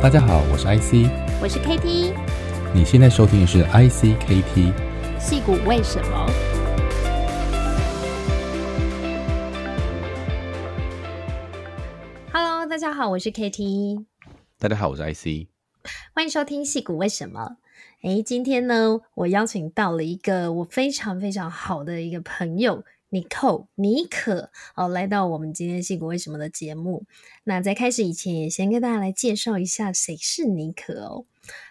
大家好，我是 IC，我是 KT，你现在收听的是 IC KT，戏骨为什么？Hello，大家好，我是 KT，大家好，我是 IC，欢迎收听戏骨为什么？诶，今天呢，我邀请到了一个我非常非常好的一个朋友。妮可，妮可，哦，来到我们今天矽谷为什么的节目。那在开始以前，也先跟大家来介绍一下谁是妮可哦。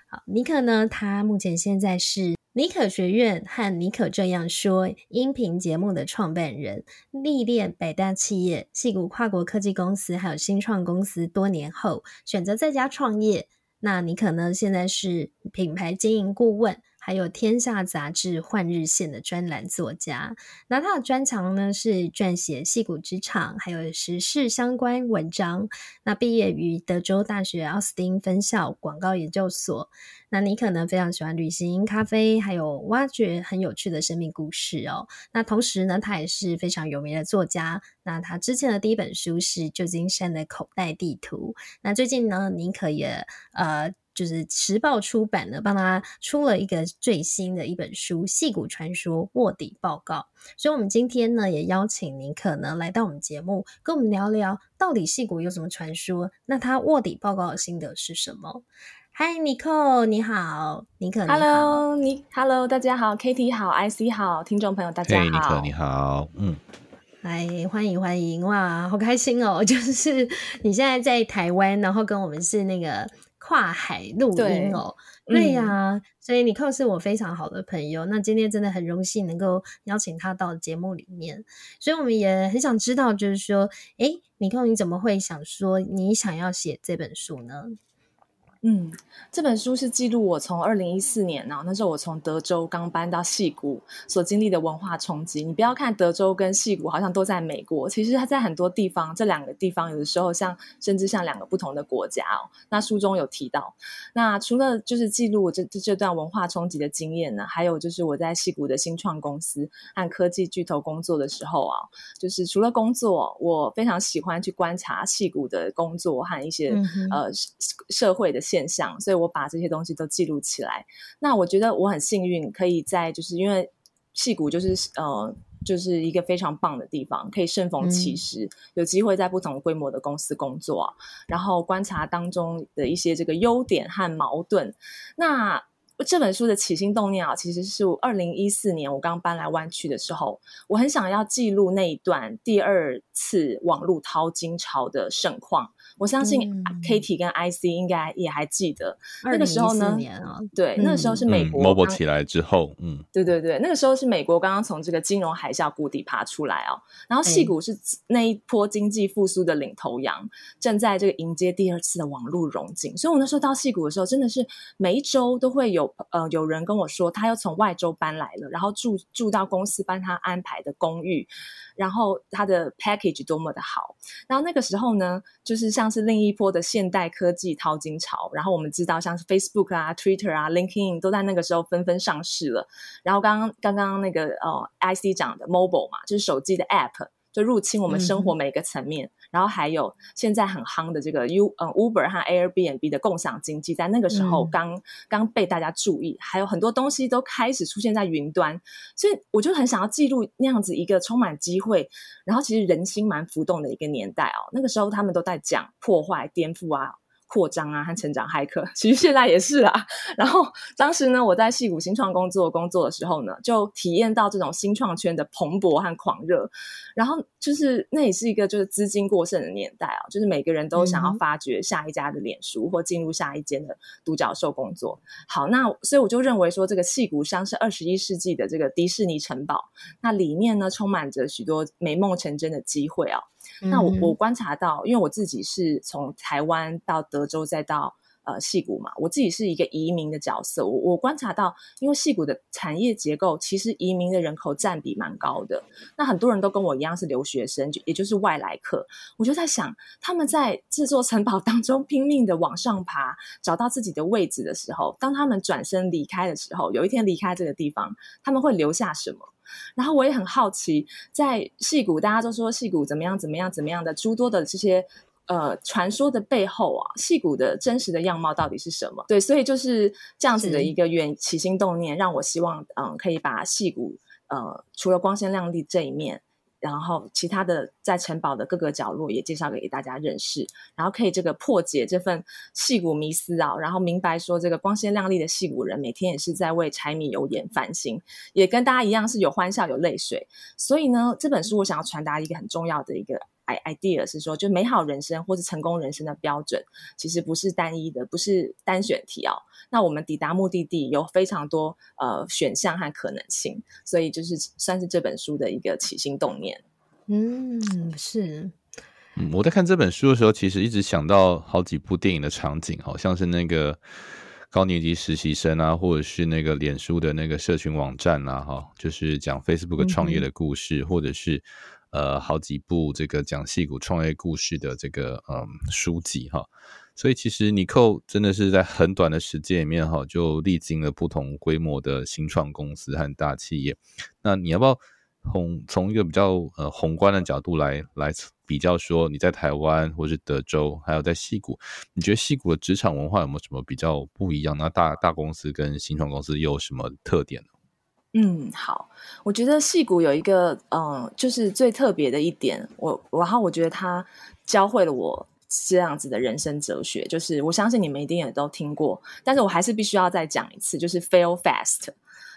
好，妮可呢，她目前现在是妮可学院和妮可这样说音频节目的创办人，历练百大企业、矽谷跨国科技公司还有新创公司多年后，选择在家创业。那妮可呢，现在是品牌经营顾问。还有《天下杂志》《换日线》的专栏作家，那他的专长呢是撰写戏骨职场还有时事相关文章。那毕业于德州大学奥斯汀分校广告研究所。那你可呢非常喜欢旅行、咖啡，还有挖掘很有趣的生命故事哦。那同时呢，他也是非常有名的作家。那他之前的第一本书是《旧金山的口袋地图》。那最近呢，妮可也呃。就是时报出版的，帮他出了一个最新的一本书《戏骨传说卧底报告》。所以，我们今天呢，也邀请尼可呢来到我们节目，跟我们聊聊到底戏骨有什么传说。那他卧底报告的心得是什么？嗨，尼克，你好，尼克，你好，Hello，你，Hello，大家好，Kitty 好，IC 好，听众朋友大家好，妮可你好，嗯，嗨，欢迎欢迎，哇，好开心哦，就是你现在在台湾，然后跟我们是那个。跨海录音哦，对呀、啊嗯，所以尼克是我非常好的朋友。那今天真的很荣幸能够邀请他到节目里面，所以我们也很想知道，就是说，诶，尼克你怎么会想说你想要写这本书呢？嗯，这本书是记录我从二零一四年呢，那时候我从德州刚搬到戏谷所经历的文化冲击。你不要看德州跟戏谷好像都在美国，其实它在很多地方，这两个地方有的时候像甚至像两个不同的国家哦。那书中有提到，那除了就是记录我这这段文化冲击的经验呢，还有就是我在戏谷的新创公司和科技巨头工作的时候啊，就是除了工作，我非常喜欢去观察戏谷的工作和一些、嗯、呃社会的。现象，所以我把这些东西都记录起来。那我觉得我很幸运，可以在就是因为戏谷就是呃就是一个非常棒的地方，可以顺逢其时，嗯、有机会在不同规模的公司工作，然后观察当中的一些这个优点和矛盾。那这本书的起心动念啊，其实是我二零一四年我刚搬来湾区的时候，我很想要记录那一段第二次网络淘金潮的盛况。我相信 Katie 跟 IC 应该也还记得、嗯、那个时候呢。年啊、对、嗯，那个时候是美国、嗯、mobile 起来之后，嗯，对对对，那个时候是美国刚刚从这个金融海啸谷底爬出来哦。然后戏谷是那一波经济复苏的领头羊，正在这个迎接第二次的网络融景。所以我那时候到戏谷的时候，真的是每一周都会有呃有人跟我说，他又从外州搬来了，然后住住到公司帮他安排的公寓，然后他的 package 多么的好。然后那个时候呢，就是像。是另一波的现代科技淘金潮，然后我们知道，像是 Facebook 啊、Twitter 啊、LinkedIn 都在那个时候纷纷上市了。然后刚刚刚刚那个呃，IC 讲的 Mobile 嘛，就是手机的 App。就入侵我们生活每个层面，嗯，然后还有现在很夯的这个 U 嗯 Uber 和 Airbnb 的共享经济，在那个时候刚、嗯、刚被大家注意，还有很多东西都开始出现在云端，所以我就很想要记录那样子一个充满机会，然后其实人心蛮浮动的一个年代哦。那个时候他们都在讲破坏、颠覆啊。扩张啊，和成长骇客，其实现在也是啊。然后当时呢，我在戏谷新创工作工作的时候呢，就体验到这种新创圈的蓬勃和狂热。然后就是那也是一个就是资金过剩的年代啊，就是每个人都想要发掘下一家的脸书、嗯、或进入下一间的独角兽工作。好，那所以我就认为说，这个戏谷乡是二十一世纪的这个迪士尼城堡，那里面呢充满着许多美梦成真的机会啊。那我我观察到，因为我自己是从台湾到德州再到呃戏谷嘛，我自己是一个移民的角色。我我观察到，因为戏谷的产业结构其实移民的人口占比蛮高的。那很多人都跟我一样是留学生，就也就是外来客。我就在想，他们在这座城堡当中拼命的往上爬，找到自己的位置的时候，当他们转身离开的时候，有一天离开这个地方，他们会留下什么？然后我也很好奇，在戏骨，大家都说戏骨怎么样怎么样怎么样的诸多的这些呃传说的背后啊，戏骨的真实的样貌到底是什么？对，所以就是这样子的一个愿起心动念，让我希望嗯可以把戏骨呃除了光鲜亮丽这一面。然后，其他的在城堡的各个角落也介绍给大家认识，然后可以这个破解这份戏骨迷思啊，然后明白说这个光鲜亮丽的戏骨人每天也是在为柴米油盐烦心，也跟大家一样是有欢笑有泪水。所以呢，这本书我想要传达一个很重要的一个。idea 是说，就美好人生或是成功人生的标准，其实不是单一的，不是单选题哦。那我们抵达目的地有非常多呃选项和可能性，所以就是算是这本书的一个起心动念。嗯，是。嗯，我在看这本书的时候，其实一直想到好几部电影的场景，好像是那个高年级实习生啊，或者是那个脸书的那个社群网站啊，哈，就是讲 Facebook 创业的故事，嗯、或者是。呃，好几部这个讲矽谷创业故事的这个嗯书籍哈，所以其实尼寇真的是在很短的时间里面哈，就历经了不同规模的新创公司和大企业。那你要不要从从一个比较呃宏观的角度来来比较说，你在台湾或是德州，还有在矽谷，你觉得矽谷的职场文化有没有什么比较不一样？那大大公司跟新创公司有什么特点呢？嗯，好，我觉得戏谷有一个，嗯，就是最特别的一点，我，然后我觉得它教会了我这样子的人生哲学，就是我相信你们一定也都听过，但是我还是必须要再讲一次，就是 fail fast。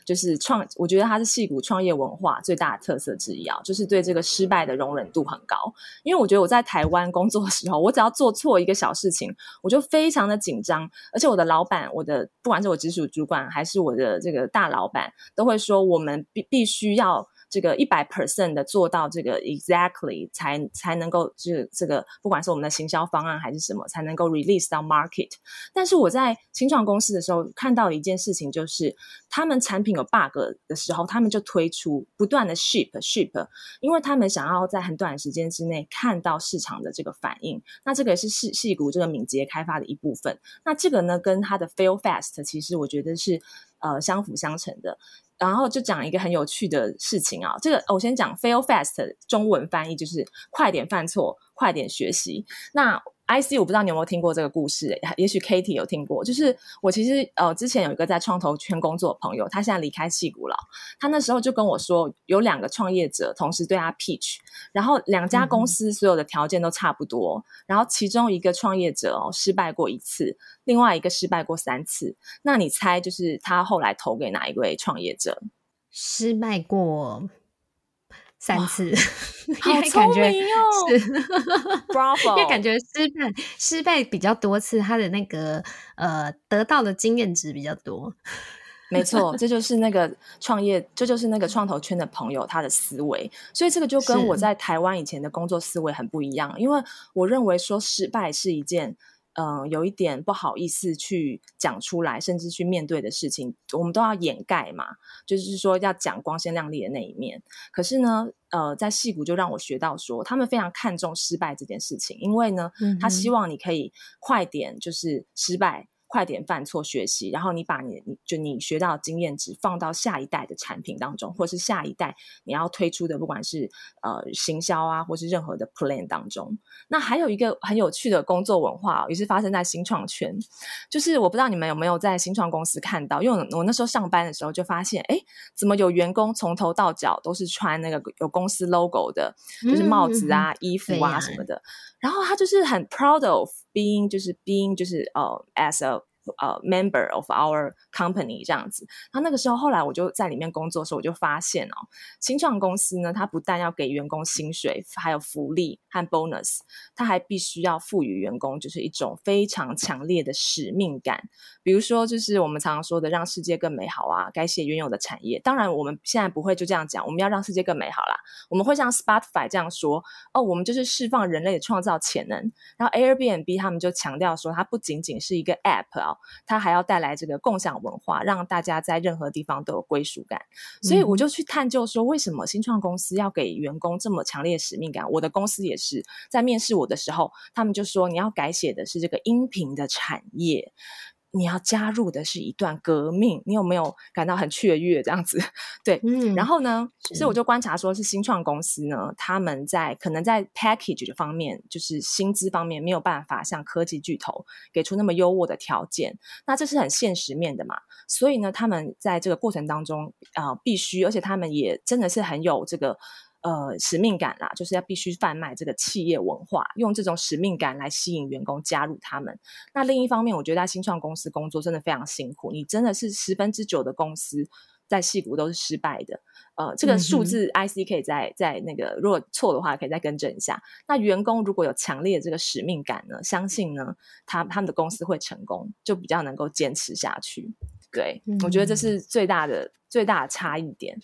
就是创，我觉得它是矽谷创业文化最大的特色之一啊，就是对这个失败的容忍度很高。因为我觉得我在台湾工作的时候，我只要做错一个小事情，我就非常的紧张，而且我的老板，我的不管是我直属主管还是我的这个大老板，都会说我们必必须要。这个一百 percent 的做到这个 exactly 才才能够，就是这个不管是我们的行销方案还是什么，才能够 release 到 market。但是我在新创公司的时候看到一件事情，就是他们产品有 bug 的时候，他们就推出不断的 ship ship，因为他们想要在很短时间之内看到市场的这个反应。那这个也是矽矽谷这个敏捷开发的一部分。那这个呢，跟它的 fail fast 其实我觉得是呃相辅相成的。然后就讲一个很有趣的事情啊，这个我先讲 fail fast 中文翻译就是快点犯错，快点学习。那 IC 我不知道你有没有听过这个故事，也许 Katie 有听过。就是我其实呃之前有一个在创投圈工作的朋友，他现在离开戏谷了。他那时候就跟我说，有两个创业者同时对他 pitch，然后两家公司所有的条件都差不多，嗯、然后其中一个创业者哦失败过一次，另外一个失败过三次。那你猜就是他后来投给哪一位创业者？失败过。三次，好聪明哦！是，Bravo！因为感觉失败失败比较多次，他的那个呃得到的经验值比较多。没错，这就是那个创业，这就是那个创投圈的朋友他的思维。所以这个就跟我在台湾以前的工作思维很不一样，因为我认为说失败是一件。嗯、呃，有一点不好意思去讲出来，甚至去面对的事情，我们都要掩盖嘛。就是说，要讲光鲜亮丽的那一面。可是呢，呃，在戏骨就让我学到说，他们非常看重失败这件事情，因为呢，他希望你可以快点就是失败。快点犯错学习，然后你把你就你学到的经验值放到下一代的产品当中，或是下一代你要推出的，不管是呃行销啊，或是任何的 plan 当中。那还有一个很有趣的工作文化，也是发生在新创圈，就是我不知道你们有没有在新创公司看到，因为我那时候上班的时候就发现，哎，怎么有员工从头到脚都是穿那个有公司 logo 的，就是帽子啊、嗯、衣服啊什么的，然后他就是很 proud of being，就是 being，就是呃 as a 呃、，member of our company 这样子，那那个时候后来我就在里面工作的时候，我就发现哦，新创公司呢，它不但要给员工薪水，还有福利和 bonus，它还必须要赋予员工就是一种非常强烈的使命感。比如说，就是我们常常说的让世界更美好啊，改写原有的产业。当然，我们现在不会就这样讲，我们要让世界更美好啦。我们会像 Spotify 这样说哦，我们就是释放人类的创造潜能。然后 Airbnb 他们就强调说，它不仅仅是一个 App 啊。它还要带来这个共享文化，让大家在任何地方都有归属感。所以我就去探究说，为什么新创公司要给员工这么强烈的使命感？我的公司也是在面试我的时候，他们就说你要改写的是这个音频的产业。你要加入的是一段革命，你有没有感到很雀跃这样子？对，嗯，然后呢，所以我就观察说，是新创公司呢，他们在可能在 package 的方面，就是薪资方面没有办法像科技巨头给出那么优渥的条件，那这是很现实面的嘛。所以呢，他们在这个过程当中啊，呃，必须，而且他们也真的是很有这个。呃，使命感啦，就是要必须贩卖这个企业文化，用这种使命感来吸引员工加入他们。那另一方面，我觉得在新创公司工作真的非常辛苦，你真的是十分之九的公司在矽谷都是失败的。呃，这个数字 IC 可以在在那个如果错的话，可以再更正一下。那员工如果有强烈的这个使命感呢，相信呢，他他们的公司会成功，就比较能够坚持下去。对，嗯，我觉得这是最大的最大的差异点。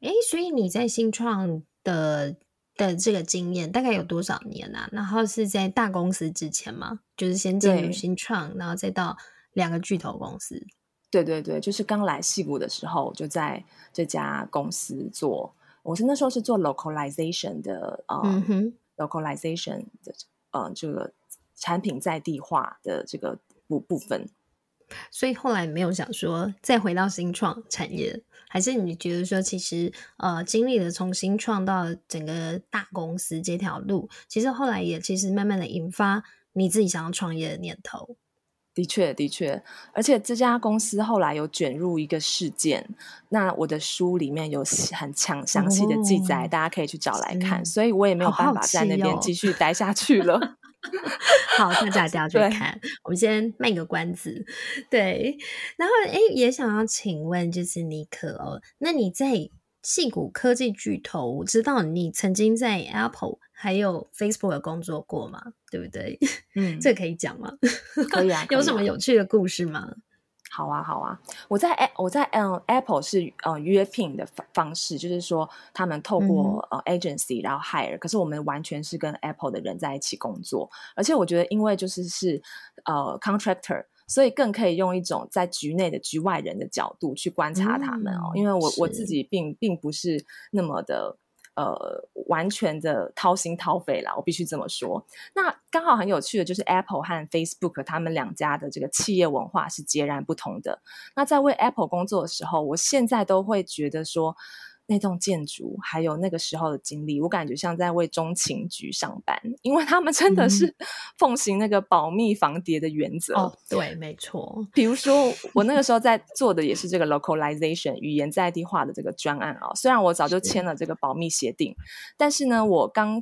哎，所以你在新创的的这个经验大概有多少年啊？然后是在大公司之前吗？就是先进入新创，然后再到两个巨头公司。对对对，就是刚来戏谷的时候，就在这家公司做。我是那时候是做 localization 的，呃、嗯哼，localization 的呃这个产品在地化的这个部部分。所以后来没有想说再回到新创产业，还是你觉得说其实呃经历了从新创到整个大公司这条路，其实后来也其实慢慢的引发你自己想要创业的念头。的确，的确，而且这家公司后来有卷入一个事件，那我的书里面有很详详细的记载，哦，大家可以去找来看。所以我也没有办法在那边继续待下去了。好，大家一定要去看。我们先卖个关子，对。然后，哎，也想要请问，就是尼克哦，那你在戏骨科技巨头，我知道你曾经在 Apple 还有 Facebook 有工作过嘛？对不对？嗯，这可以讲吗？可以啊。有什么有趣的故事吗？好啊，好啊，我在 A 我在嗯 Apple 是呃约聘的方方式，就是说他们透过呃 agency 然后 hire，可是我们完全是跟 Apple 的人在一起工作，而且我觉得因为就是是呃 contractor，所以更可以用一种在局内的局外人的角度去观察他们哦，嗯、因为我我自己并并不是那么的。呃，完全的掏心掏肺啦，我必须这么说。那刚好很有趣的就是 Apple 和 Facebook 他们两家的这个企业文化是截然不同的。那在为 Apple 工作的时候，我现在都会觉得说。那栋建筑，还有那个时候的经历，我感觉像在为中情局上班，因为他们真的是 奉行那个保密防谍的原则。哦，对，没错。比如说，我那个时候在做的也是这个 localization 语言在地化的这个专案啊。虽然我早就签了这个保密协定，但是呢，我刚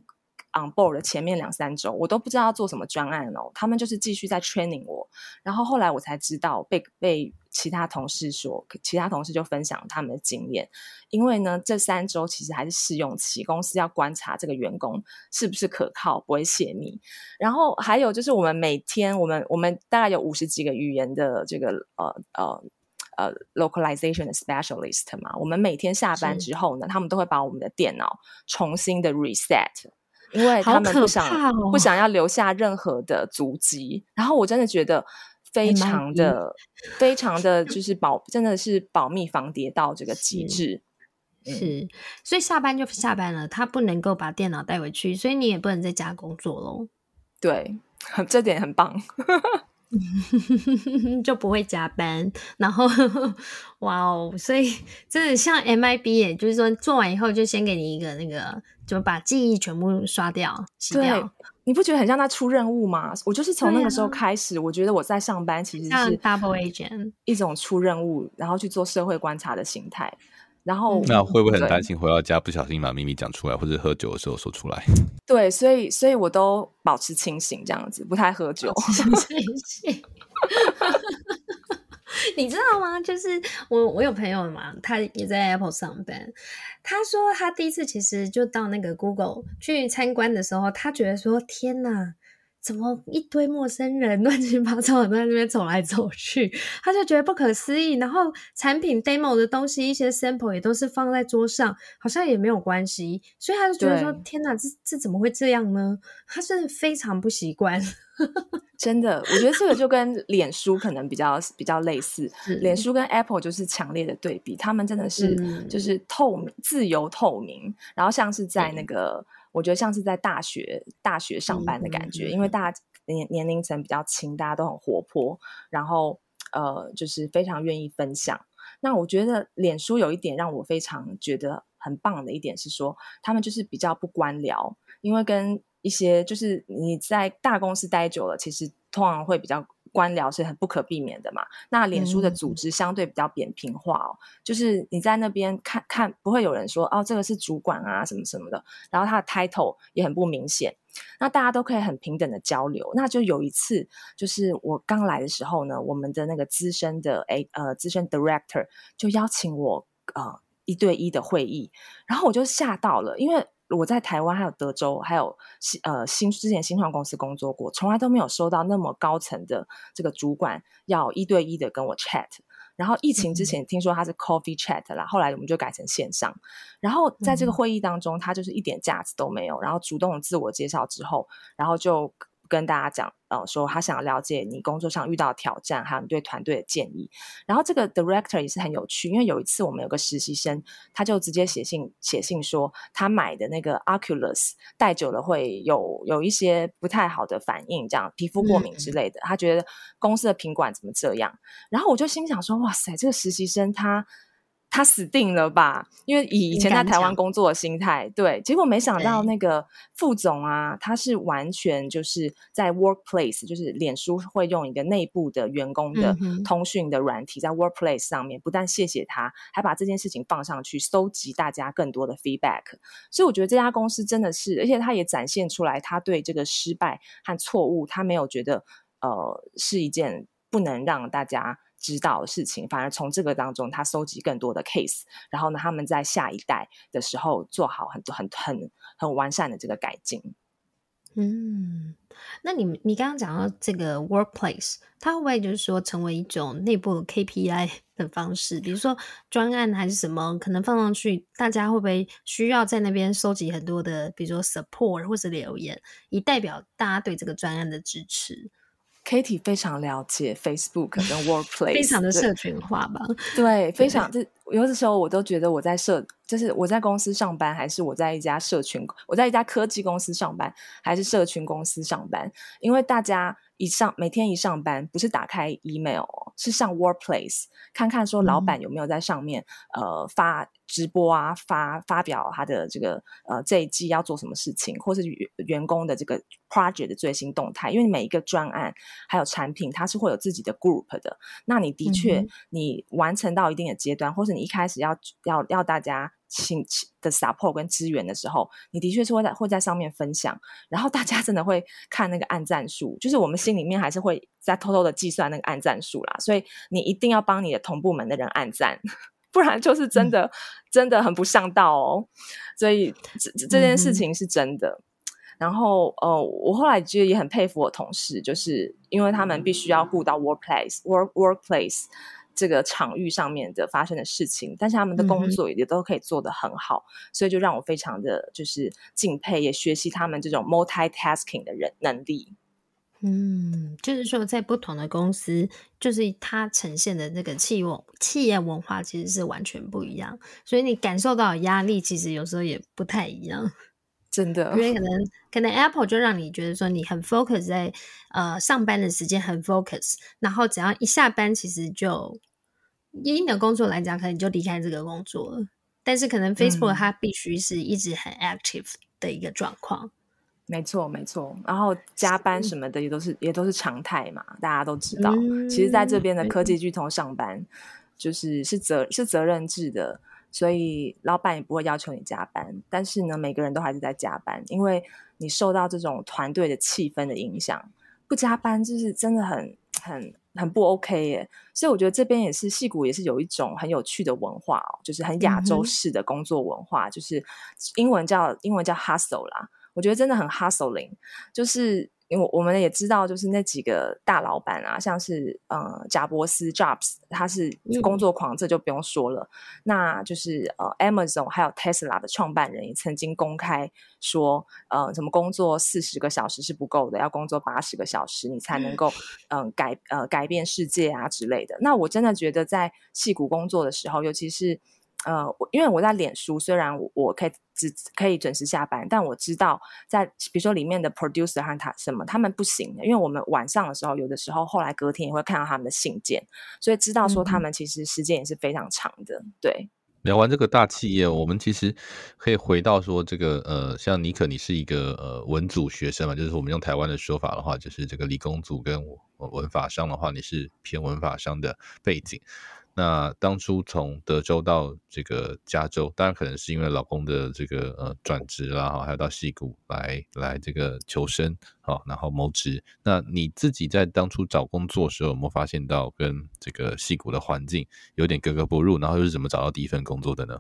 on board 的前面两三周，我都不知道要做什么专案哦。他们就是继续在 training 我，然后后来我才知道被被。其他同事说，其他同事就分享他们的经验，因为呢，这三周其实还是试用期，公司要观察这个员工是不是可靠，不会泄密。然后还有就是，我们每天，我们我们大概有五十几个语言的这个呃呃呃 localization 的 specialist 嘛，我们每天下班之后呢，他们都会把我们的电脑重新的 reset，因为他们不想、哦、不想要留下任何的足迹。然后我真的觉得。非常的，非常的就是保，真的是保密防谍到这个极致。是，是，所以下班就下班了，他不能够把电脑带回去，所以你也不能在家工作喽。对，这点很棒，就不会加班。然后，哇哦，所以真的像 MIB，也就是说做完以后就先给你一个那个，就把记忆全部刷掉、洗掉。你不觉得很像在出任务吗？我就是从那个时候开始，我觉得我在上班其实是 double agent，一种出任务，然后去做社会观察的心态。然后那会不会很担心回到家不小心把秘密讲出来，或者喝酒的时候说出来？对，所以所以我都保持清醒，这样子不太喝酒。清醒。你知道吗？就是我，我有朋友嘛，他也在 Apple 上班。他说他第一次其实就到那个 Google 去参观的时候，他觉得说：“天哪，怎么一堆陌生人乱七八糟的在那边走来走去？”他就觉得不可思议。然后产品 demo 的东西，一些 sample 也都是放在桌上，好像也没有关系。所以他就觉得说：“天哪，这这怎么会这样呢？”他是非常不习惯。真的，我觉得这个就跟脸书可能比较比较类似。脸书跟 Apple 就是强烈的对比，他们真的是就是透明、自由透明，然后像是在那个，我觉得像是在大学大学上班的感觉，因为大家年年龄层比较轻，大家都很活泼，然后呃，就是非常愿意分享。那我觉得脸书有一点让我非常觉得很棒的一点是说，他们就是比较不官僚，因为跟一些就是你在大公司待久了，其实通常会比较。官僚是很不可避免的嘛。那脸书的组织相对比较扁平化哦，嗯、就是你在那边看看，不会有人说哦，这个是主管啊什么什么的。然后他的 title 也很不明显，那大家都可以很平等的交流。那就有一次，就是我刚来的时候呢，我们的那个资深的诶呃资深 director 就邀请我呃一对一的会议，然后我就吓到了，因为。我在台湾还有德州，还有新呃新之前新创公司工作过，从来都没有收到那么高层的这个主管要一对一的跟我 chat。然后疫情之前听说他是 coffee chat 啦，后来我们就改成线上。然后在这个会议当中，他就是一点架子都没有，然后主动自我介绍之后，然后就。跟大家讲，呃，说他想要了解你工作上遇到的挑战，还有你对团队的建议。然后这个 director 也是很有趣，因为有一次我们有个实习生，他就直接写信写信说，他买的那个 Oculus 戴久了会有有一些不太好的反应，这样皮肤过敏之类的。嗯、他觉得公司的品管怎么这样？然后我就心想说，哇塞，这个实习生他。他死定了吧？因为以以前在台湾工作的心态，对，结果没想到那个副总啊，他是完全就是在 Workplace，就是脸书会用一个内部的员工的通讯的软体，在 Workplace 上面，不但谢谢他，还把这件事情放上去，搜集大家更多的 feedback。所以我觉得这家公司真的是，而且他也展现出来，他对这个失败和错误，他没有觉得呃是一件不能让大家。知道的事情，反而从这个当中，他收集更多的 case，然后呢，他们在下一代的时候做好很多很很很完善的这个改进。嗯，那你你刚刚讲到这个 workplace，它会不会就是说成为一种内部 KPI 的方式？比如说专案还是什么，可能放上去，大家会不会需要在那边收集很多的，比如说 support 或是留言，以代表大家对这个专案的支持？Katie 非常了解 Facebook 跟 Workplace，非常的社群化吧？对，对非常。这有的时候我都觉得我在社，就是我在公司上班，还是我在一家社群，我在一家科技公司上班，还是社群公司上班？因为大家。一上每天一上班，不是打开 email，是上 Workplace 看看说老板有没有在上面、嗯、呃发直播啊，发发表他的这个呃这一季要做什么事情，或是员员工的这个 project 的最新动态。因为每一个专案还有产品，它是会有自己的 group 的。那你的确、嗯、你完成到一定的阶段，或是你一开始要要要大家。请的 support 跟支援的时候，你的确是会在会在上面分享，然后大家真的会看那个按赞数，就是我们心里面还是会在偷偷的计算那个按赞数啦。所以你一定要帮你的同部门的人按赞，不然就是真的、嗯、真的很不上道哦。所以这这件事情是真的。嗯、然后呃，我后来其实也很佩服我同事，就是因为他们必须要顾到 workplace work workplace。这个场域上面的发生的事情，但是他们的工作也都可以做得很好，嗯、所以就让我非常的就是敬佩，也学习他们这种 multitasking 的人能力。嗯，就是说在不同的公司，就是它呈现的那个企业企业文化其实是完全不一样，所以你感受到的压力其实有时候也不太一样。真的，因为可能可能 Apple 就让你觉得说你很 focus 在呃上班的时间很 focus，然后只要一下班，其实就以你的工作来讲，可能就离开这个工作了。但是可能 Facebook 它必须是一直很 active 的一个状况。嗯、没错，没错。然后加班什么的也都是也都是常态嘛，大家都知道。嗯、其实在这边的科技巨头上班，就是是责是责任制的。所以老板也不会要求你加班，但是呢，每个人都还是在加班，因为你受到这种团队的气氛的影响，不加班就是真的很很很不 OK 耶。所以我觉得这边也是矽谷也是有一种很有趣的文化哦，就是很亚洲式的工作文化，嗯、就是英文叫英文叫 hustle 啦，我觉得真的很 hustling，就是。因为我们也知道，就是那几个大老板啊，像是呃贾伯斯 Jobs，他是工作狂，这就不用说了。嗯、那就是呃 Amazon 还有 Tesla 的创办人也曾经公开说，呃，什么工作四十个小时是不够的，要工作八十个小时，你才能够 嗯、呃、改呃改变世界啊之类的。那我真的觉得在戏谷工作的时候，尤其是呃，因为我在脸书，虽然我可以只可以准时下班，但我知道在比如说里面的 producer 和他什么，他们不行的，因为我们晚上的时候，有的时候后来隔天也会看到他们的信件，所以知道说他们其实时间也是非常长的。嗯、对，聊完这个大企业，我们其实可以回到说这个呃，像尼可，你是一个呃文组学生嘛，就是我们用台湾的说法的话，就是这个理工组跟文法商的话，你是偏文法商的背景。那当初从德州到这个加州，当然可能是因为老公的这个呃转职啦，哈，还有到西谷来来这个求生，好，然后谋职。那你自己在当初找工作的时候，有没有发现到跟这个西谷的环境有点格格不入？然后又是怎么找到第一份工作的呢？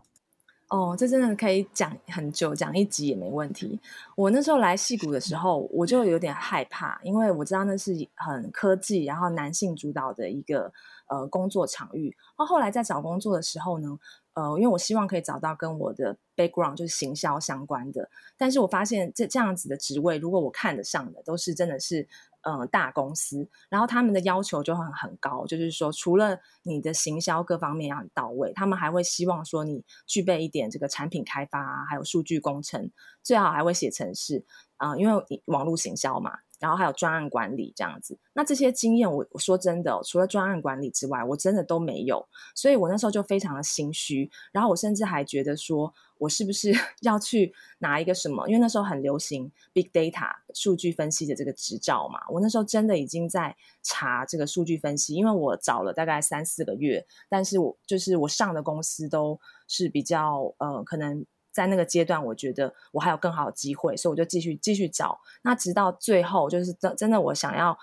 哦，这真的可以讲很久，讲一集也没问题。我那时候来戏谷的时候，我就有点害怕，因为我知道那是很科技，然后男性主导的一个。呃，工作场域。那后来在找工作的时候呢，呃，因为我希望可以找到跟我的 background 就是行销相关的，但是我发现这这样子的职位，如果我看得上的，都是真的是呃大公司，然后他们的要求就很很高，就是说除了你的行销各方面要很到位，他们还会希望说你具备一点这个产品开发啊，还有数据工程，最好还会写程式啊，因为网络行销嘛。然后还有专案管理这样子，那这些经验我我说真的，除了专案管理之外，我真的都没有，所以我那时候就非常的心虚。然后我甚至还觉得说，我是不是 要去拿一个什么？因为那时候很流行 big data 数据分析的这个执照嘛。我那时候真的已经在查这个数据分析，因为我找了大概三四个月，但是我就是我上的公司都是比较呃可能。在那个阶段，我觉得我还有更好的机会，所以我就继续继续找。那直到最后，就是真真的我想要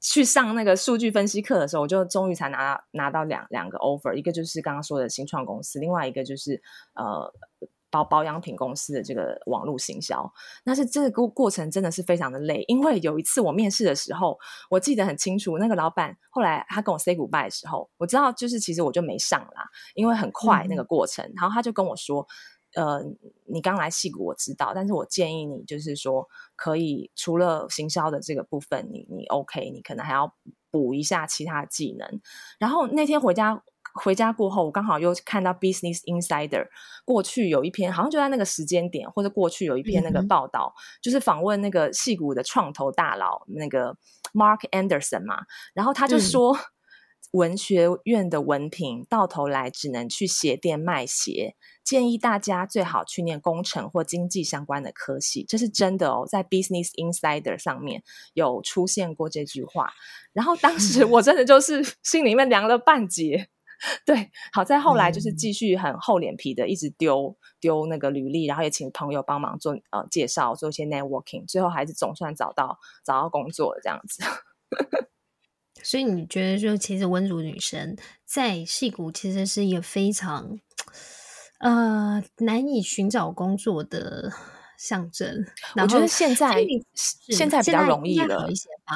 去上那个数据分析课的时候，我就终于才拿到拿到两两个 offer，一个就是刚刚说的新创公司，另外一个就是呃保保养品公司的这个网络行销。那是这个过过程真的是非常的累，因为有一次我面试的时候，我记得很清楚，那个老板后来他跟我 say goodbye 的时候，我知道就是其实我就没上啦，因为很快那个过程，嗯、然后他就跟我说。呃，你刚来戏谷，我知道，但是我建议你，就是说，可以除了行销的这个部分，你你 OK，你可能还要补一下其他技能。然后那天回家回家过后，我刚好又看到 Business Insider 过去有一篇，好像就在那个时间点，或者过去有一篇那个报道，嗯、就是访问那个戏谷的创投大佬那个 Mark Anderson 嘛，然后他就说。嗯文学院的文凭到头来只能去鞋店卖鞋，建议大家最好去念工程或经济相关的科系，这是真的哦，在 Business Insider 上面有出现过这句话。然后当时我真的就是 心里面凉了半截，对，好在后来就是继续很厚脸皮的一直丢丢那个履历，然后也请朋友帮忙做呃介绍，做一些 networking，最后还是总算找到找到工作了这样子。所以你觉得说，其实温族女生在戏骨其实是一个非常呃难以寻找工作的象征。我觉得现在现在比较容易了。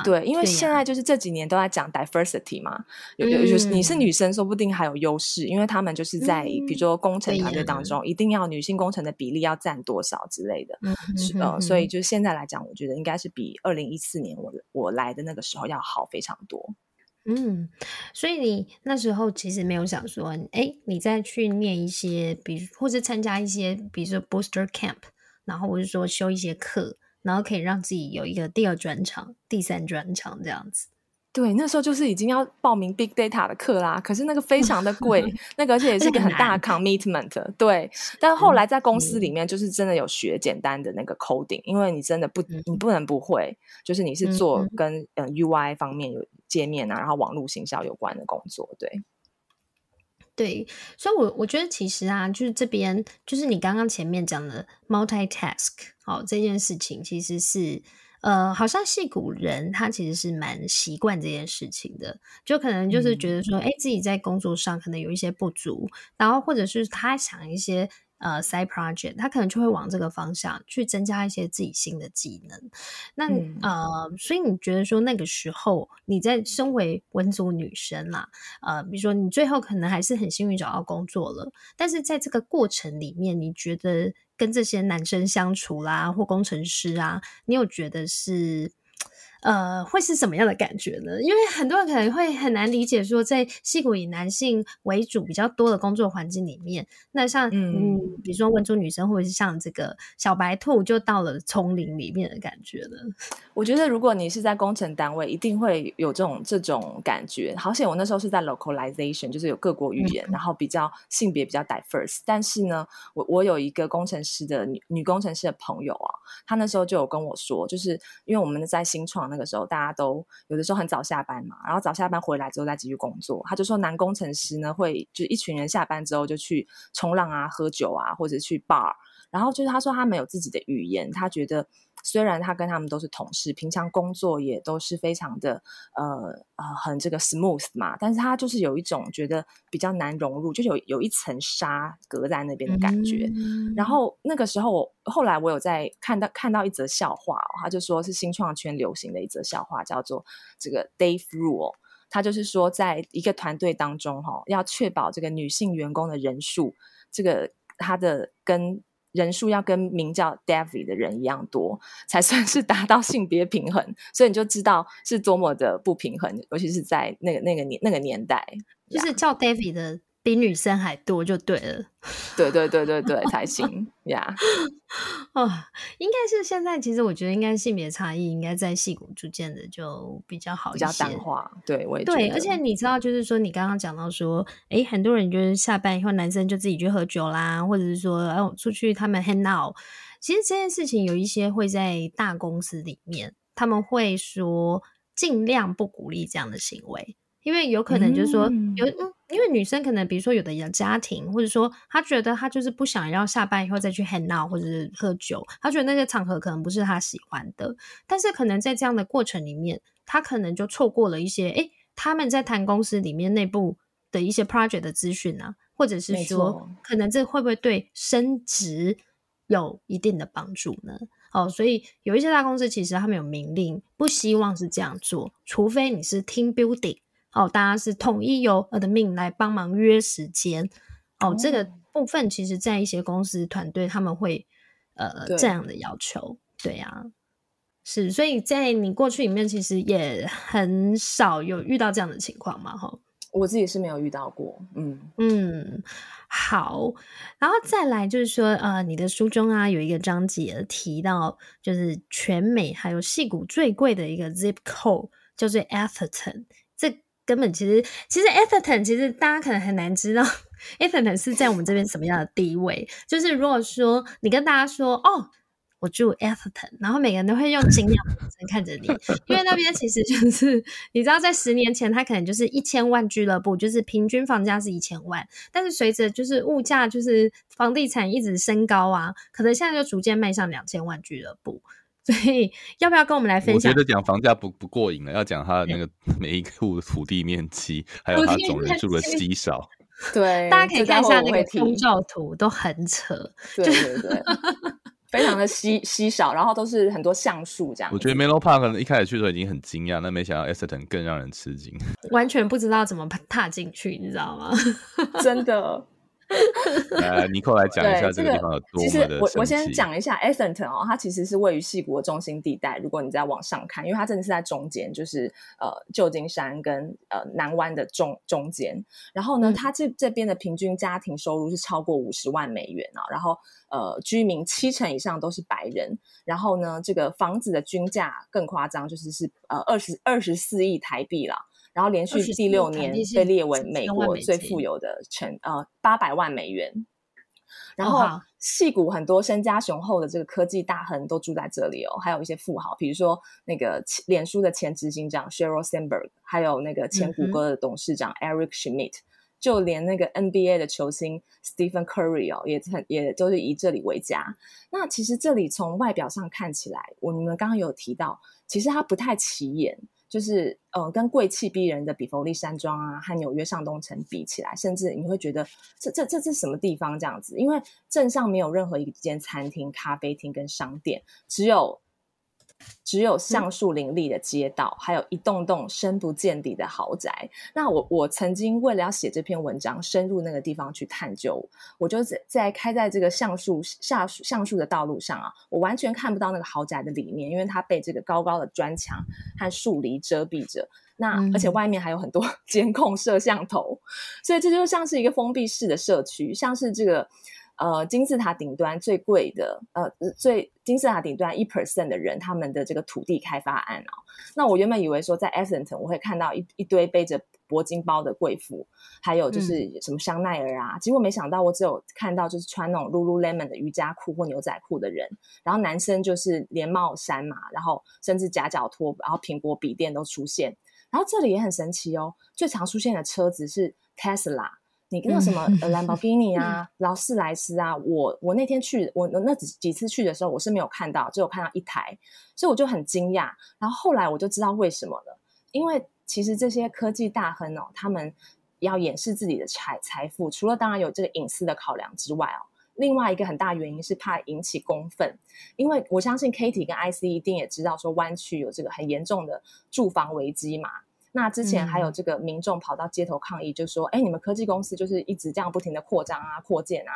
对，因为现在就是这几年都在讲 diversity 嘛，有有就是你是女生，说不定还有优势，因为他们就是在比如说工程团队当中，一定要女性工程的比例要占多少之类的。嗯，所以就现在来讲，我觉得应该是比二零一四年我我来的那个时候要好非常多。嗯，所以你那时候其实没有想说，哎，你再去念一些，比如或者参加一些，比如说 booster camp，然后我就说修一些课，然后可以让自己有一个第二专场、第三专场这样子。对，那时候就是已经要报名 big data 的课啦，可是那个非常的贵，那个而且也是一个很大的 commitment。对，但是后来在公司里面，就是真的有学简单的那个 coding，因为你真的不，你不能不会，就是你是做跟嗯 UI 方面有界面啊，然后网络行销有关的工作。对，对，所以我我觉得其实啊，就是这边就是你刚刚前面讲的 multitask，好，这件事情其实是。呃，好像戏骨人他其实是蛮习惯这件事情的，就可能就是觉得说，哎、嗯，自己在工作上可能有一些不足，然后或者是他想一些呃 side project，他可能就会往这个方向去增加一些自己新的技能。那、嗯、呃，所以你觉得说那个时候你在身为文组女生啦，呃，比如说你最后可能还是很幸运找到工作了，但是在这个过程里面，你觉得？跟这些男生相处啦，或工程师啊，你有觉得是呃，会是什么样的感觉呢？因为很多人可能会很难理解，说在戏骨以男性为主比较多的工作环境里面，那像嗯，嗯，比如说文组女生，或者是像这个小白兔，就到了丛林里面的感觉呢？我觉得如果你是在工程单位，一定会有这种这种感觉。好险，我那时候是在 localization，就是有各国语言，嗯、然后比较性别比较 diverse。但是呢，我我有一个工程师的女女工程师的朋友啊，她那时候就有跟我说，就是因为我们在新创那个时候，大家都有的时候很早下班嘛，然后早下班回来之后再继续工作。他就说，男工程师呢会就一群人下班之后就去冲浪啊、喝酒啊，或者去 bar。然后就是他说他没有自己的语言，他觉得虽然他跟他们都是同事，平常工作也都是非常的呃呃很这个 smooth 嘛，但是他就是有一种觉得比较难融入，就有有一层纱隔在那边的感觉。嗯、然后那个时候我后来我有在看到看到一则笑话、哦，他就说是新创圈流行的一则笑话，叫做这个 Dave Rule，他就是说在一个团队当中哈、哦，要确保这个女性员工的人数，这个他的跟人数要跟名叫 David 的人一样多，才算是达到性别平衡。所以你就知道是多么的不平衡，尤其是在那个那个年那个年代，就是叫 David 的。比女生还多就对了，对对对对对才行呀。哦，应该是现在，其实我觉得应该性别差异应该在矽谷逐渐的就比较好一些，比较淡化。对，我也对，而且你知道，就是说你刚刚讲到说，哎，很多人就是下班以后，男生就自己去喝酒啦，或者是说，哎，我，出去他们 hang out。其实这件事情有一些会在大公司里面，他们会说尽量不鼓励这样的行为。因为有可能就是说有，嗯，因为女生可能比如说有的有家庭，或者说她觉得她就是不想要下班以后再去 hang out 或者是喝酒，她觉得那个场合可能不是她喜欢的。但是可能在这样的过程里面，她可能就错过了一些，诶，他们在谈公司里面内部的一些 project 的资讯啊，或者是说，可能这会不会对升职有一定的帮助呢？哦，所以有一些大公司其实他们有明令，不希望是这样做，除非你是 team building。哦，大家是统一由 admin 来帮忙约时间。哦，这个部分其实，在一些公司团队他们会呃这样的要求。对呀、啊，是，所以在你过去里面，其实也很少有遇到这样的情况嘛？哈，我自己是没有遇到过。嗯嗯，好，然后再来就是说，呃，你的书中啊有一个章节提到，就是全美还有戏谷最贵的一个 zip code 叫做 Atherton 这。根本其实，其实 Atherton 其实大家可能很难知道 Atherton 是在我们这边什么样的地位。就是如果说你跟大家说哦，我住 Atherton，然后每个人都会用惊讶的眼神看着你，因为那边其实就是你知道，在十年前它可能就是一千万俱乐部，就是平均房价是一千万，但是随着就是物价就是房地产一直升高啊，可能现在就逐渐迈向两千万俱乐部。所以要不要跟我们来分享？我觉得讲房价不不过瘾了，要讲它的那个 每一户土地面积，还有它总人数的稀少。对，大家可以看一下那个通照图，都很扯。对对对，非常的稀稀少，然后都是很多橡树这样。我觉得 Menlo Park 可能一开始去的时候已经很惊讶，那没想到 Atherton 更让人吃惊，完全不知道怎么踏进去，你知道吗？真的。来，尼克来讲一下这个地方有多么的神奇。其实我我先讲一下 Atherton 哦，它其实是位于矽谷的中心地带。如果你再往上看，因为它真的是在中间，就是呃旧金山跟呃南湾的中中间。然后呢，它这这边的平均家庭收入是超过五十万美元啊。然后呃，居民七成以上都是白人。然后呢，这个房子的均价更夸张，就是是呃二十二十四亿台币啦。然后连续第六年被列为美国最富有的城，呃，八百万美元。然后，戏谷很多身家雄厚的这个科技大亨都住在这里哦，还有一些富豪，比如说那个脸书的前执行长 Sheryl Sandberg，还有那个前谷歌的董事长 Eric Schmidt，、嗯、就连那个 NBA 的球星 Stephen Curry 哦，也很也都是以这里为家。那其实这里从外表上看起来，我你们刚刚有提到，其实它不太起眼。就是呃，跟贵气逼人的比佛利山庄啊，和纽约上东城比起来，甚至你会觉得这这这是什么地方这样子？因为镇上没有任何一间餐厅、咖啡厅跟商店，只有只有橡树林立的街道，嗯、还有一栋栋深不见底的豪宅。那我我曾经为了要写这篇文章，深入那个地方去探究，我就在在开在这个橡树下橡树的道路上啊，我完全看不到那个豪宅的里面，因为它被这个高高的砖墙和树篱遮蔽着。那而且外面还有很多 监控摄像头，所以这就像是一个封闭式的社区，像是这个。呃，金字塔顶端最贵的，呃，最金字塔顶端一 percent 的人，他们的这个土地开发案哦。那我原本以为说在 Essenton 我会看到一一堆背着铂金包的贵妇，还有就是什么香奈儿啊，嗯、结果没想到我只有看到就是穿那种 Lululemon 的瑜伽裤或牛仔裤的人，然后男生就是连帽衫嘛，然后甚至夹脚拖，然后苹果笔电都出现，然后这里也很神奇哦，最常出现的车子是 Tesla。你跟那什么呃兰博基尼啊、劳斯莱斯啊，我我那天去，我那几几次去的时候，我是没有看到，只有看到一台，所以我就很惊讶。然后后来我就知道为什么了，因为其实这些科技大亨哦，他们要掩饰自己的财财富，除了当然有这个隐私的考量之外哦，另外一个很大原因是怕引起公愤，因为我相信 Katie 跟 IC 一定也知道说湾区有这个很严重的住房危机嘛。那之前还有这个民众跑到街头抗议，就说：“哎、嗯，你们科技公司就是一直这样不停的扩张啊、扩建啊，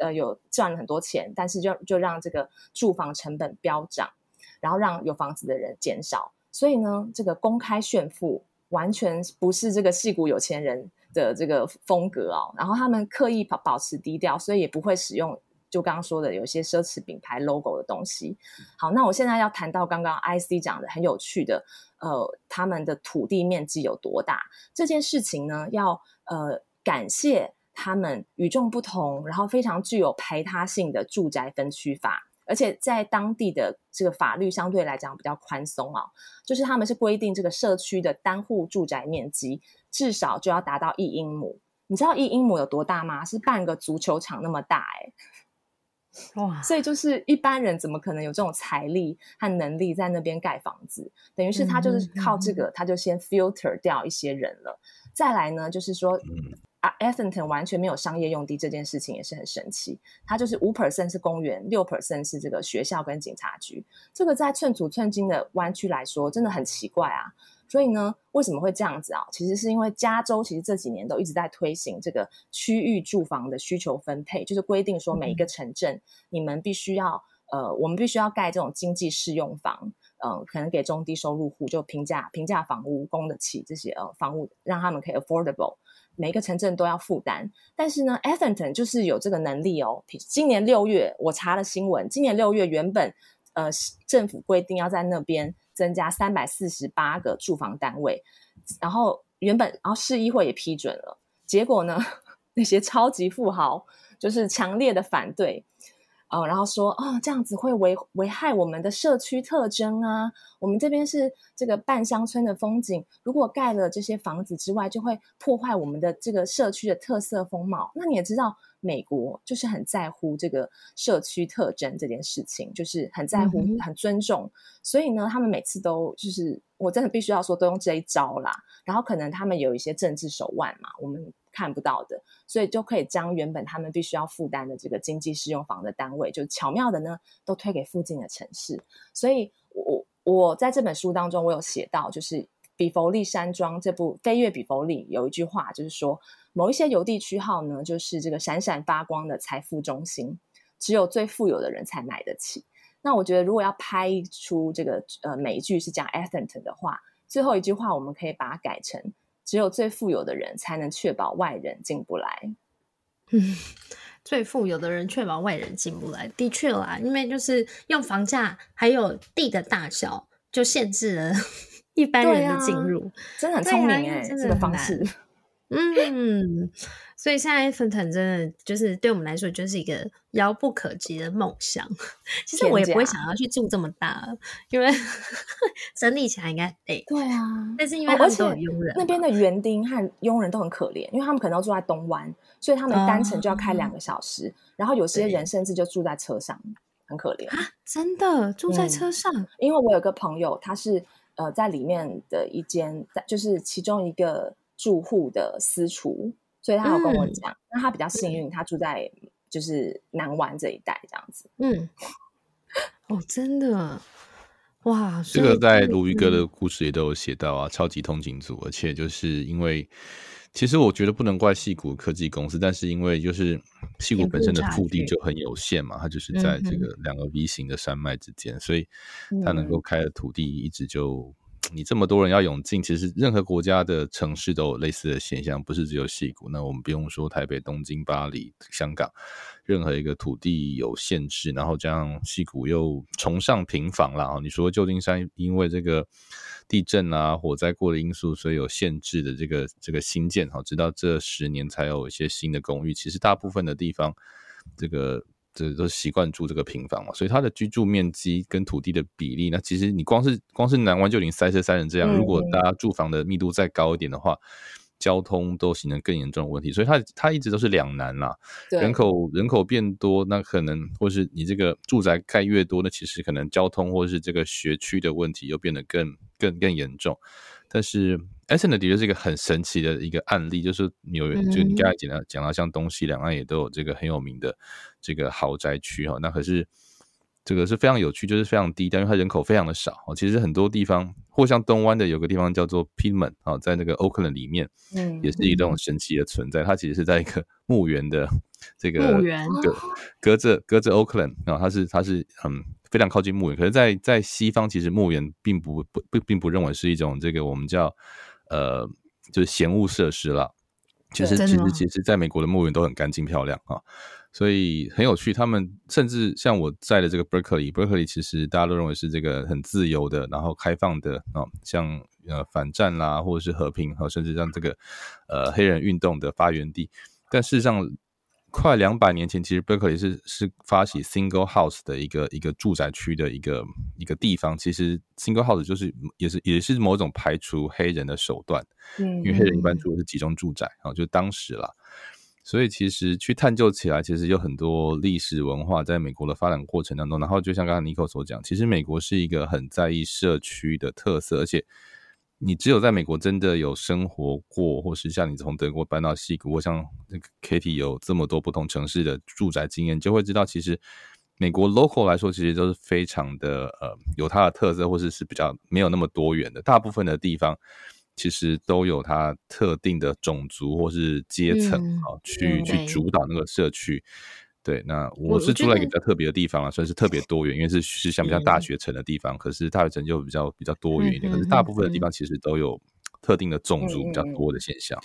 呃，有赚了很多钱，但是就就让这个住房成本飙涨，然后让有房子的人减少。所以呢，这个公开炫富完全不是这个戏骨有钱人的这个风格哦。然后他们刻意保保持低调，所以也不会使用就刚刚说的有些奢侈品牌 logo 的东西。好，那我现在要谈到刚刚 IC 讲的很有趣的。”呃，他们的土地面积有多大？这件事情呢，要呃感谢他们与众不同，然后非常具有排他性的住宅分区法，而且在当地的这个法律相对来讲比较宽松啊，就是他们是规定这个社区的单户住宅面积至少就要达到一英亩。你知道一英亩有多大吗？是半个足球场那么大哎。哇！所以就是一般人怎么可能有这种财力和能力在那边盖房子？等于是他就是靠这个，他就先 filter 掉一些人了。再来呢，就是说啊，Ethington 完全没有商业用地这件事情也是很神奇。它就是五 percent 是公园，六 percent 是这个学校跟警察局。这个在寸土寸金的湾区来说，真的很奇怪啊。所以呢，为什么会这样子啊？其实是因为加州其实这几年都一直在推行这个区域住房的需求分配，就是规定说每一个城镇，嗯、你们必须要呃，我们必须要盖这种经济适用房，呃，可能给中低收入户就平价平价房屋供得起这些呃房屋，让他们可以 affordable，每一个城镇都要负担。但是呢，Islington 就是有这个能力哦。今年六月我查了新闻，今年六月原本呃政府规定要在那边。增加三百四十八个住房单位，然后原本，然后市议会也批准了，结果呢，那些超级富豪就是强烈的反对。哦，然后说哦，这样子会危危害我们的社区特征啊！我们这边是这个半乡村的风景，如果盖了这些房子之外，就会破坏我们的这个社区的特色风貌。那你也知道，美国就是很在乎这个社区特征这件事情，就是很在乎、很尊重。所以呢，他们每次都就是，我真的必须要说，都用这一招啦。然后可能他们有一些政治手腕嘛，我们。看不到的，所以就可以将原本他们必须要负担的这个经济适用房的单位，就巧妙的呢，都推给附近的城市。所以我我在这本书当中，我有写到，就是比佛利山庄这部《飞跃比佛利》有一句话，就是说某一些邮递区号呢，就是这个闪闪发光的财富中心，只有最富有的人才买得起。那我觉得，如果要拍出这个呃美剧是讲 Islington 的话，最后一句话我们可以把它改成。只有最富有的人才能确保外人进不来。嗯，最富有的人确保外人进不来，的确啦，因为就是用房价还有地的大小就限制了 一般人的进入，啊、真的很聪明哎、欸，这个方式。嗯。所以现在 Islington 真的就是对我们来说就是一个遥不可及的梦想。其实我也不会想要去住这么大，因为 整理起来应该累。对啊，但是因为他们都有佣人，那边的园丁和佣人都很可怜，因为他们可能要住在东湾，所以他们单程就要开两个小时。嗯、然后有些人甚至就住在车上，很可怜啊！真的住在车上、嗯？因为我有个朋友，他是呃在里面的一间，在就是其中一个住户的私厨。所以他有跟我讲，那、嗯、他比较幸运，他住在就是南湾这一带这样子。嗯，哦，真的，哇，这个在鲈鱼哥的故事也都有写到啊，超级通勤族，而且就是因为。其实我觉得不能怪戏谷科技公司，但是因为就是戏谷本身的腹地就很有限嘛，它就是在这个两个 V 型的山脉之间，所以它能够开的土地一直就你这么多人要涌进，其实任何国家的城市都有类似的现象，不是只有矽谷。那我们不用说台北、东京、巴黎、香港，任何一个土地有限制，然后加上矽谷又崇尚平房啦。你说旧金山因为这个。地震啊，火灾过的因素，所以有限制的这个这个新建哈，直到这十年才有一些新的公寓。其实大部分的地方，这个这都习惯住这个平房嘛，所以它的居住面积跟土地的比例，那其实你光是光是南湾就已经塞车塞成这样，如果大家住房的密度再高一点的话。交通都形成更严重的问题，所以它它一直都是两难啦。人口人口变多，那可能或是你这个住宅盖越多，那其实可能交通或是这个学区的问题又变得更更更严重。但是 Essent 的确是一个很神奇的一个案例，就是纽约就你刚才讲到讲到像东西两岸也都有这个很有名的这个豪宅区哈，那可是。这个是非常有趣，就是非常低，但因为它人口非常的少。其实很多地方，或像东湾的有个地方叫做 Piedmont 啊，在那个 Oakland 里面，嗯，也是一种神奇的存在。它其实是在一个 墓园的这个墓园隔隔着隔着 Oakland 啊，它是它是嗯非常靠近墓园。可是在，在在西方，其实墓园并不不并并不认为是一种这个我们叫呃就是闲物设施啦。其实其实其实在美国的墓园都很干净漂亮啊。所以很有趣，他们甚至像我在的这个 Berkeley，Berkeley 其实大家都认为是这个很自由的，然后开放的啊，像呃反战啦，或者是和平，甚至像这个呃黑人运动的发源地。但事实上，快两百年前，其实 Berkeley 是是发起 Single House 的一个一个住宅区的一个一个地方。其实 Single House 就是也是也是某种排除黑人的手段，嗯，因为黑人一般住的是集中住宅啊，就当时啦。所以其实去探究起来，其实有很多历史文化在美国的发展过程当中。然后就像刚刚尼可所讲，其实美国是一个很在意社区的特色，而且你只有在美国真的有生活过，或是像你从德国搬到西谷，或像那个 Katie 有这么多不同城市的住宅经验，就会知道其实美国 local 来说，其实都是非常的呃有它的特色，或是是比较没有那么多元的。大部分的地方。其实都有它特定的种族或是阶层啊，去去主导那个社区。对，那我是住在一个比较特别的地方啊，算是特别多元，因为是是像比较大学城的地方。可是大学城就比较比较多元一点，可是大部分的地方其实都有特定的种族比较多的现象。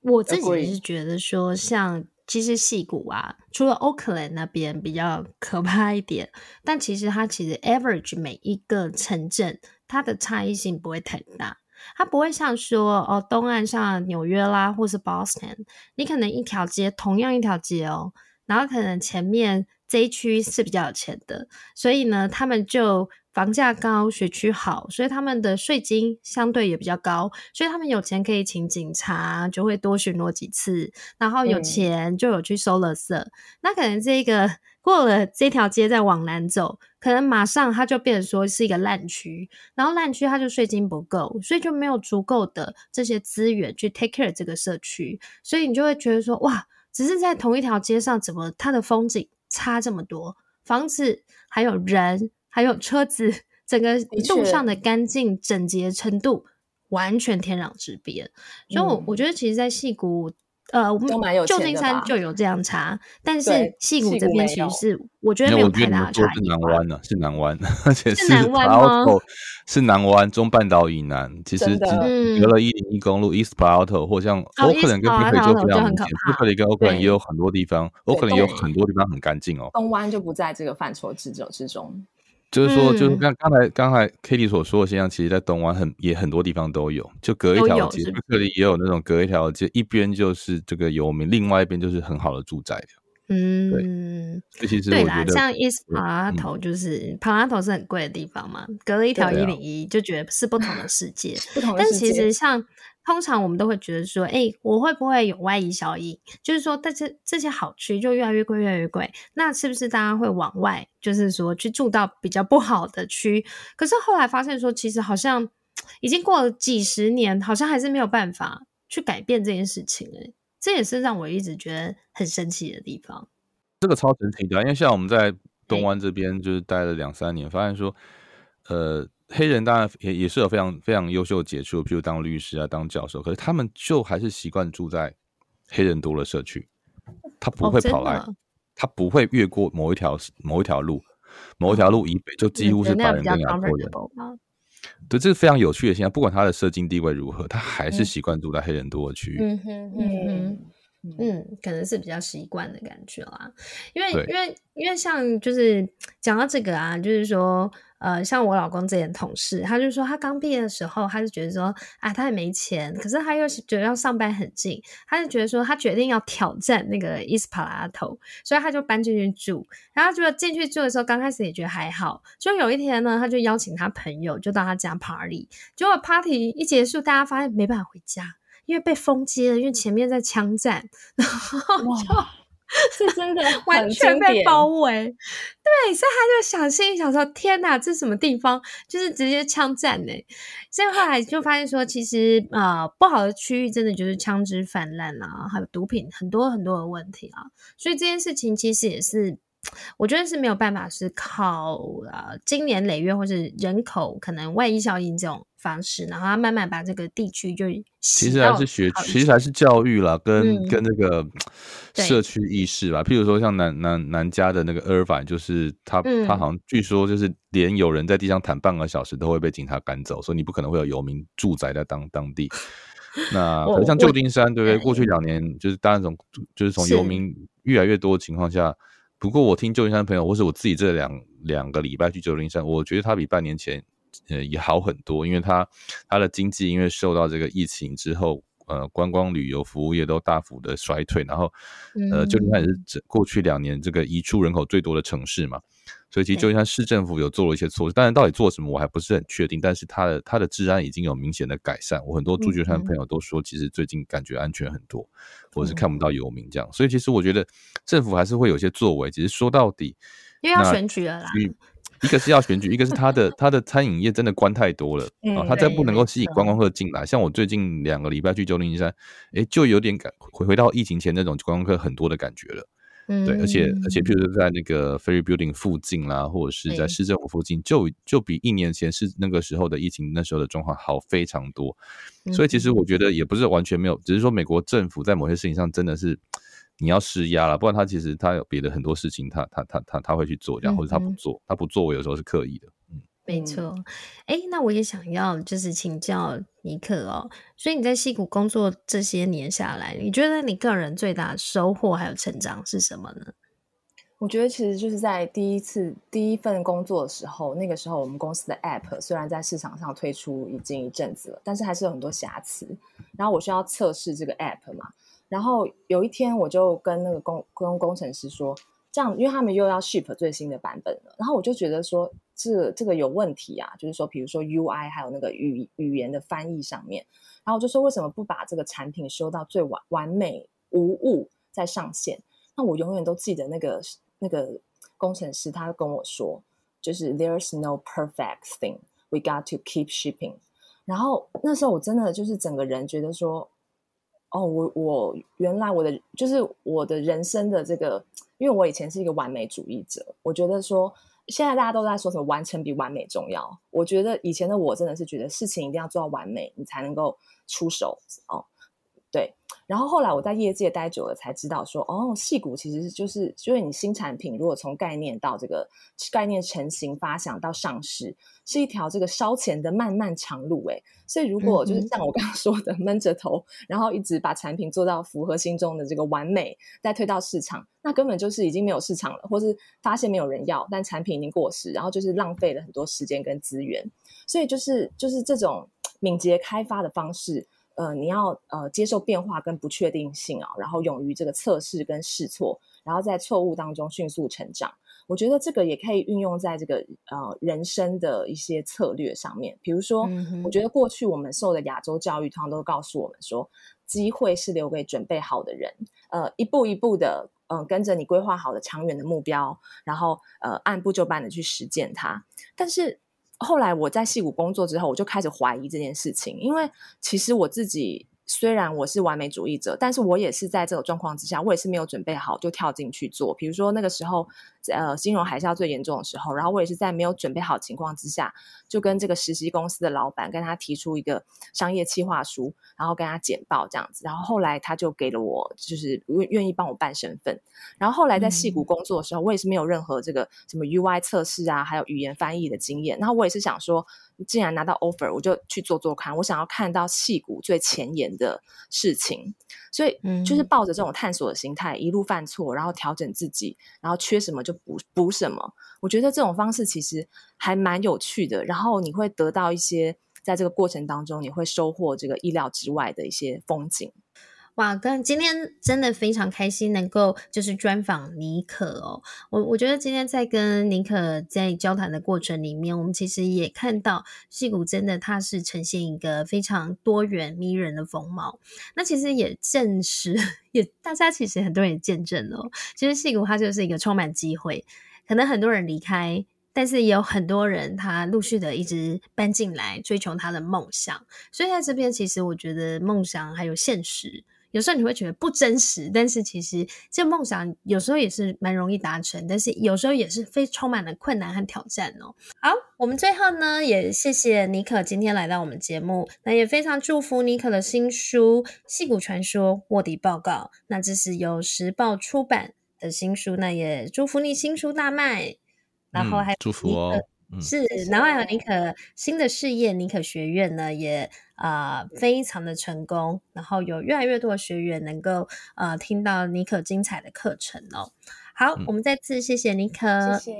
我自己是觉得说，像其实戏谷啊，除了 Oakland 那边比较可怕一点，但其实它其实 average 每一个城镇它的差异性不会太大。它不会像说哦，东岸像纽约啦，或是 Boston，你可能一条街同样一条街哦，然后可能前面这一区是比较有钱的，所以呢，他们就房价高，学区好，所以他们的税金相对也比较高，所以他们有钱可以请警察，就会多巡逻几次，然后有钱就有去收垃圾，嗯、那可能这个。过了这条街再往南走，可能马上它就变成说是一个烂区，然后烂区它就税金不够，所以就没有足够的这些资源去 take care 这个社区，所以你就会觉得说，哇，只是在同一条街上，怎么它的风景差这么多？房子还有人还有车子，整个路上的干净整洁程度完全天壤之别。所以我，我、觉得其实，在戏谷。呃，我们旧金山就有这样差，但是戏谷这边其实是我觉得没有太大的差异。是南湾呢，是南湾，而且是南湾吗？是南湾中半岛以南，其实隔了一零一公路 East Palo Alto 或像 Oakland 跟 Berkeley 就非常明显，Berkeley 跟 Oakland 也有很多地方，Oakland 也有很多地方很干净哦。东湾就不在这个范畴之中之中。就是说，就是刚刚才刚才 Katie 所说的现象，其实，在东湾很也很多地方都有，就隔一条街，这里也有那种隔一条街，一边就是这个游民，另外一边就是很好的住宅的。嗯，对，其实对啦，像 East Palo 就是 Palo 是很贵的地方嘛，隔了一条一零一，就觉得是不同的世界。不同的世界。但其实像。通常我们都会觉得说，哎、欸，我会不会有外溢效应？就是说，但是这些好区就越来越贵，越来越贵。那是不是大家会往外，就是说去住到比较不好的区？可是后来发现说，其实好像已经过了几十年，好像还是没有办法去改变这件事情。哎，这也是让我一直觉得很神奇的地方。这个超神奇的，因为像我们在东湾这边就是待了两三年，发现说。呃，黑人当然也也是有非常非常优秀的杰出，譬如当律师啊，当教授，可是他们就还是习惯住在黑人多的社区，他不会跑来，哦、他不会越过某一条某一条路，某一条路以北就几乎是白人跟亚洲人。嗯、对，这是非常有趣的现象。不管他的社经地位如何，他还是习惯住在黑人多的区域。嗯哼嗯哼。嗯，可能是比较习惯的感觉啦，因为因为因为像就是讲到这个啊，就是说呃，像我老公这前同事，他就说他刚毕业的时候，他就觉得说啊，他也没钱，可是他又觉得要上班很近，他就觉得说他决定要挑战那个 East Palo，所以他就搬进去住，然后就进去住的时候，刚开始也觉得还好，就有一天呢，他就邀请他朋友就到他家 party，结果 party 一结束，大家发现没办法回家。因为被封街了，因为前面在枪战，然后 就 是真的 完全被包围。对，所以他就想心里想说：“天哪，这是什么地方？就是直接枪战呢。”所以后来就发现说，其实呃，不好的区域真的就是枪支泛滥啊，还有毒品很多很多的问题啊。所以这件事情其实也是。我觉得是没有办法是靠呃经年累月或是人口可能外溢效应这种方式，然后他慢慢把这个地区就其实还是学，其实还是教育啦，跟、嗯、跟那个社区意识吧。譬如说像南南南加的那个 Irvine，就是他、嗯、他好像据说就是连有人在地上躺半个小时都会被警察赶走，所以你不可能会有游民住宅在当当地。那像旧金山，对不对？过去两年就是当然从就是从游民越来越多的情况下。不过我听旧金山的朋友，或是我自己这两两个礼拜去旧金山，我觉得它比半年前呃也好很多，因为它它的经济因为受到这个疫情之后，呃观光旅游服务业都大幅的衰退，然后呃旧金山也是过去两年这个移出人口最多的城市嘛。所以其实旧金山市政府有做了一些措施，当然到底做什么我还不是很确定。但是它的它的治安已经有明显的改善，我很多住旧金山的朋友都说，其实最近感觉安全很多，或者是看不到游民这样。所以其实我觉得政府还是会有些作为，只是说到底，因为要选举了啦。一个是要选举，一个是他的他的餐饮业真的关太多了啊，他再不能够吸引观光客进来。像我最近两个礼拜去旧金山，哎，就有点感回回到疫情前那种观光客很多的感觉了。嗯，对，而且而且，譬如说在那个 Ferry Building 附近啦，或者是在市政府附近，就就比一年前是那个时候的疫情那时候的状况好非常多。所以其实我觉得也不是完全没有，只是说美国政府在某些事情上真的是你要施压了，不然他其实他有别的很多事情他，他他他他他会去做这样，或者他不做，他不做，我有时候是刻意的。嗯。没错，哎，那我也想要就是请教尼克哦。所以你在西谷工作这些年下来，你觉得你个人最大的收获还有成长是什么呢？我觉得其实就是在第一次第一份工作的时候，那个时候我们公司的 App 虽然在市场上推出已经一阵子了，但是还是有很多瑕疵。然后我需要测试这个 App 嘛，然后有一天我就跟那个工工工程师说。这样，因为他们又要 ship 最新的版本了，然后我就觉得说，这这个有问题啊，就是说，比如说 UI 还有那个语语言的翻译上面，然后我就说，为什么不把这个产品修到最完完美无误再上线？那我永远都记得那个那个工程师他跟我说，就是 There's no perfect thing, we got to keep shipping。然后那时候我真的就是整个人觉得说。哦，我我原来我的就是我的人生的这个，因为我以前是一个完美主义者，我觉得说现在大家都在说什么完成比完美重要，我觉得以前的我真的是觉得事情一定要做到完美，你才能够出手哦。对，然后后来我在业界待久了，才知道说，哦，矽谷其实就是，因为你新产品如果从概念到这个概念成型、发想到上市，是一条这个烧钱的漫漫长路哎。所以如果就是像我刚刚说的闷着头，然后一直把产品做到符合心中的这个完美，再推到市场，那根本就是已经没有市场了，或是发现没有人要，但产品已经过时，然后就是浪费了很多时间跟资源。所以就是就是这种敏捷开发的方式。呃，你要呃接受变化跟不确定性啊，然后勇于这个测试跟试错，然后在错误当中迅速成长。我觉得这个也可以运用在这个呃人生的一些策略上面。比如说，嗯、我觉得过去我们受的亚洲教育，通常都告诉我们说，机会是留给准备好的人。呃，一步一步的，嗯、呃，跟着你规划好的长远的目标，然后呃按部就班的去实践它。但是。后来我在戏谷工作之后，我就开始怀疑这件事情，因为其实我自己虽然我是完美主义者，但是我也是在这个状况之下，我也是没有准备好就跳进去做。比如说那个时候，呃，金融海啸最严重的时候，然后我也是在没有准备好情况之下，就跟这个实习公司的老板跟他提出一个商业计划书，然后跟他简报这样子。然后后来他就给了我，就是愿愿意帮我办身份。然后后来在戏谷工作的时候，我也是没有任何这个什么 UI 测试啊，还有语言翻译的经验。然后我也是想说，既然拿到 offer，我就去做做看。我想要看到戏骨最前沿的事情，所以就是抱着这种探索的心态，一路犯错，然后调整自己，然后缺什么就补补什么。我觉得这种方式其实还蛮有趣的。然后你会得到一些，在这个过程当中，你会收获这个意料之外的一些风景。哇，跟今天真的非常开心，能够就是专访妮可哦。我我觉得今天在跟妮可在交谈的过程里面，我们其实也看到矽谷真的它是呈现一个非常多元迷人的风貌。那其实也证实，也大家其实很多人也见证了，其实矽谷它就是一个充满机会，可能很多人离开，但是也有很多人他陆续的一直搬进来，追求他的梦想。所以在这边，其实我觉得梦想还有现实。有时候你会觉得不真实，但是其实这梦想有时候也是蛮容易达成，但是有时候也是非充满了困难和挑战哦。好，我们最后呢也谢谢妮可今天来到我们节目，那也非常祝福妮可的新书《戏骨传说：卧底报告》，那这是由时报出版的新书，那也祝福你新书大卖，然后还、嗯、祝福哦。是，然后还有尼可新的事业，尼可学院呢也啊、呃、非常的成功，然后有越来越多的学员能够呃听到尼可精彩的课程哦。好，嗯、我们再次谢谢尼可，谢谢，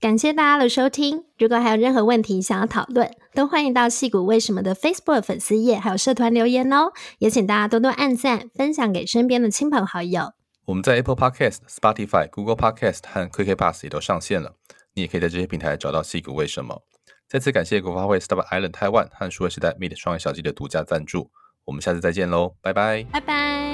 感谢大家的收听。如果还有任何问题想要讨论，都欢迎到矽谷为什么的 Facebook 粉丝页还有社团留言哦。也请大家多多按赞，分享给身边的亲朋好友。我们在 Apple Podcast、Spotify、Google Podcast 和 KK Bus 也都上线了。你也可以在这些平台找到细股为什么。再次感谢国发会 star Island Taiwan 和数位时代 Meet 双业小记的独家赞助。我们下次再见喽，拜拜，拜拜。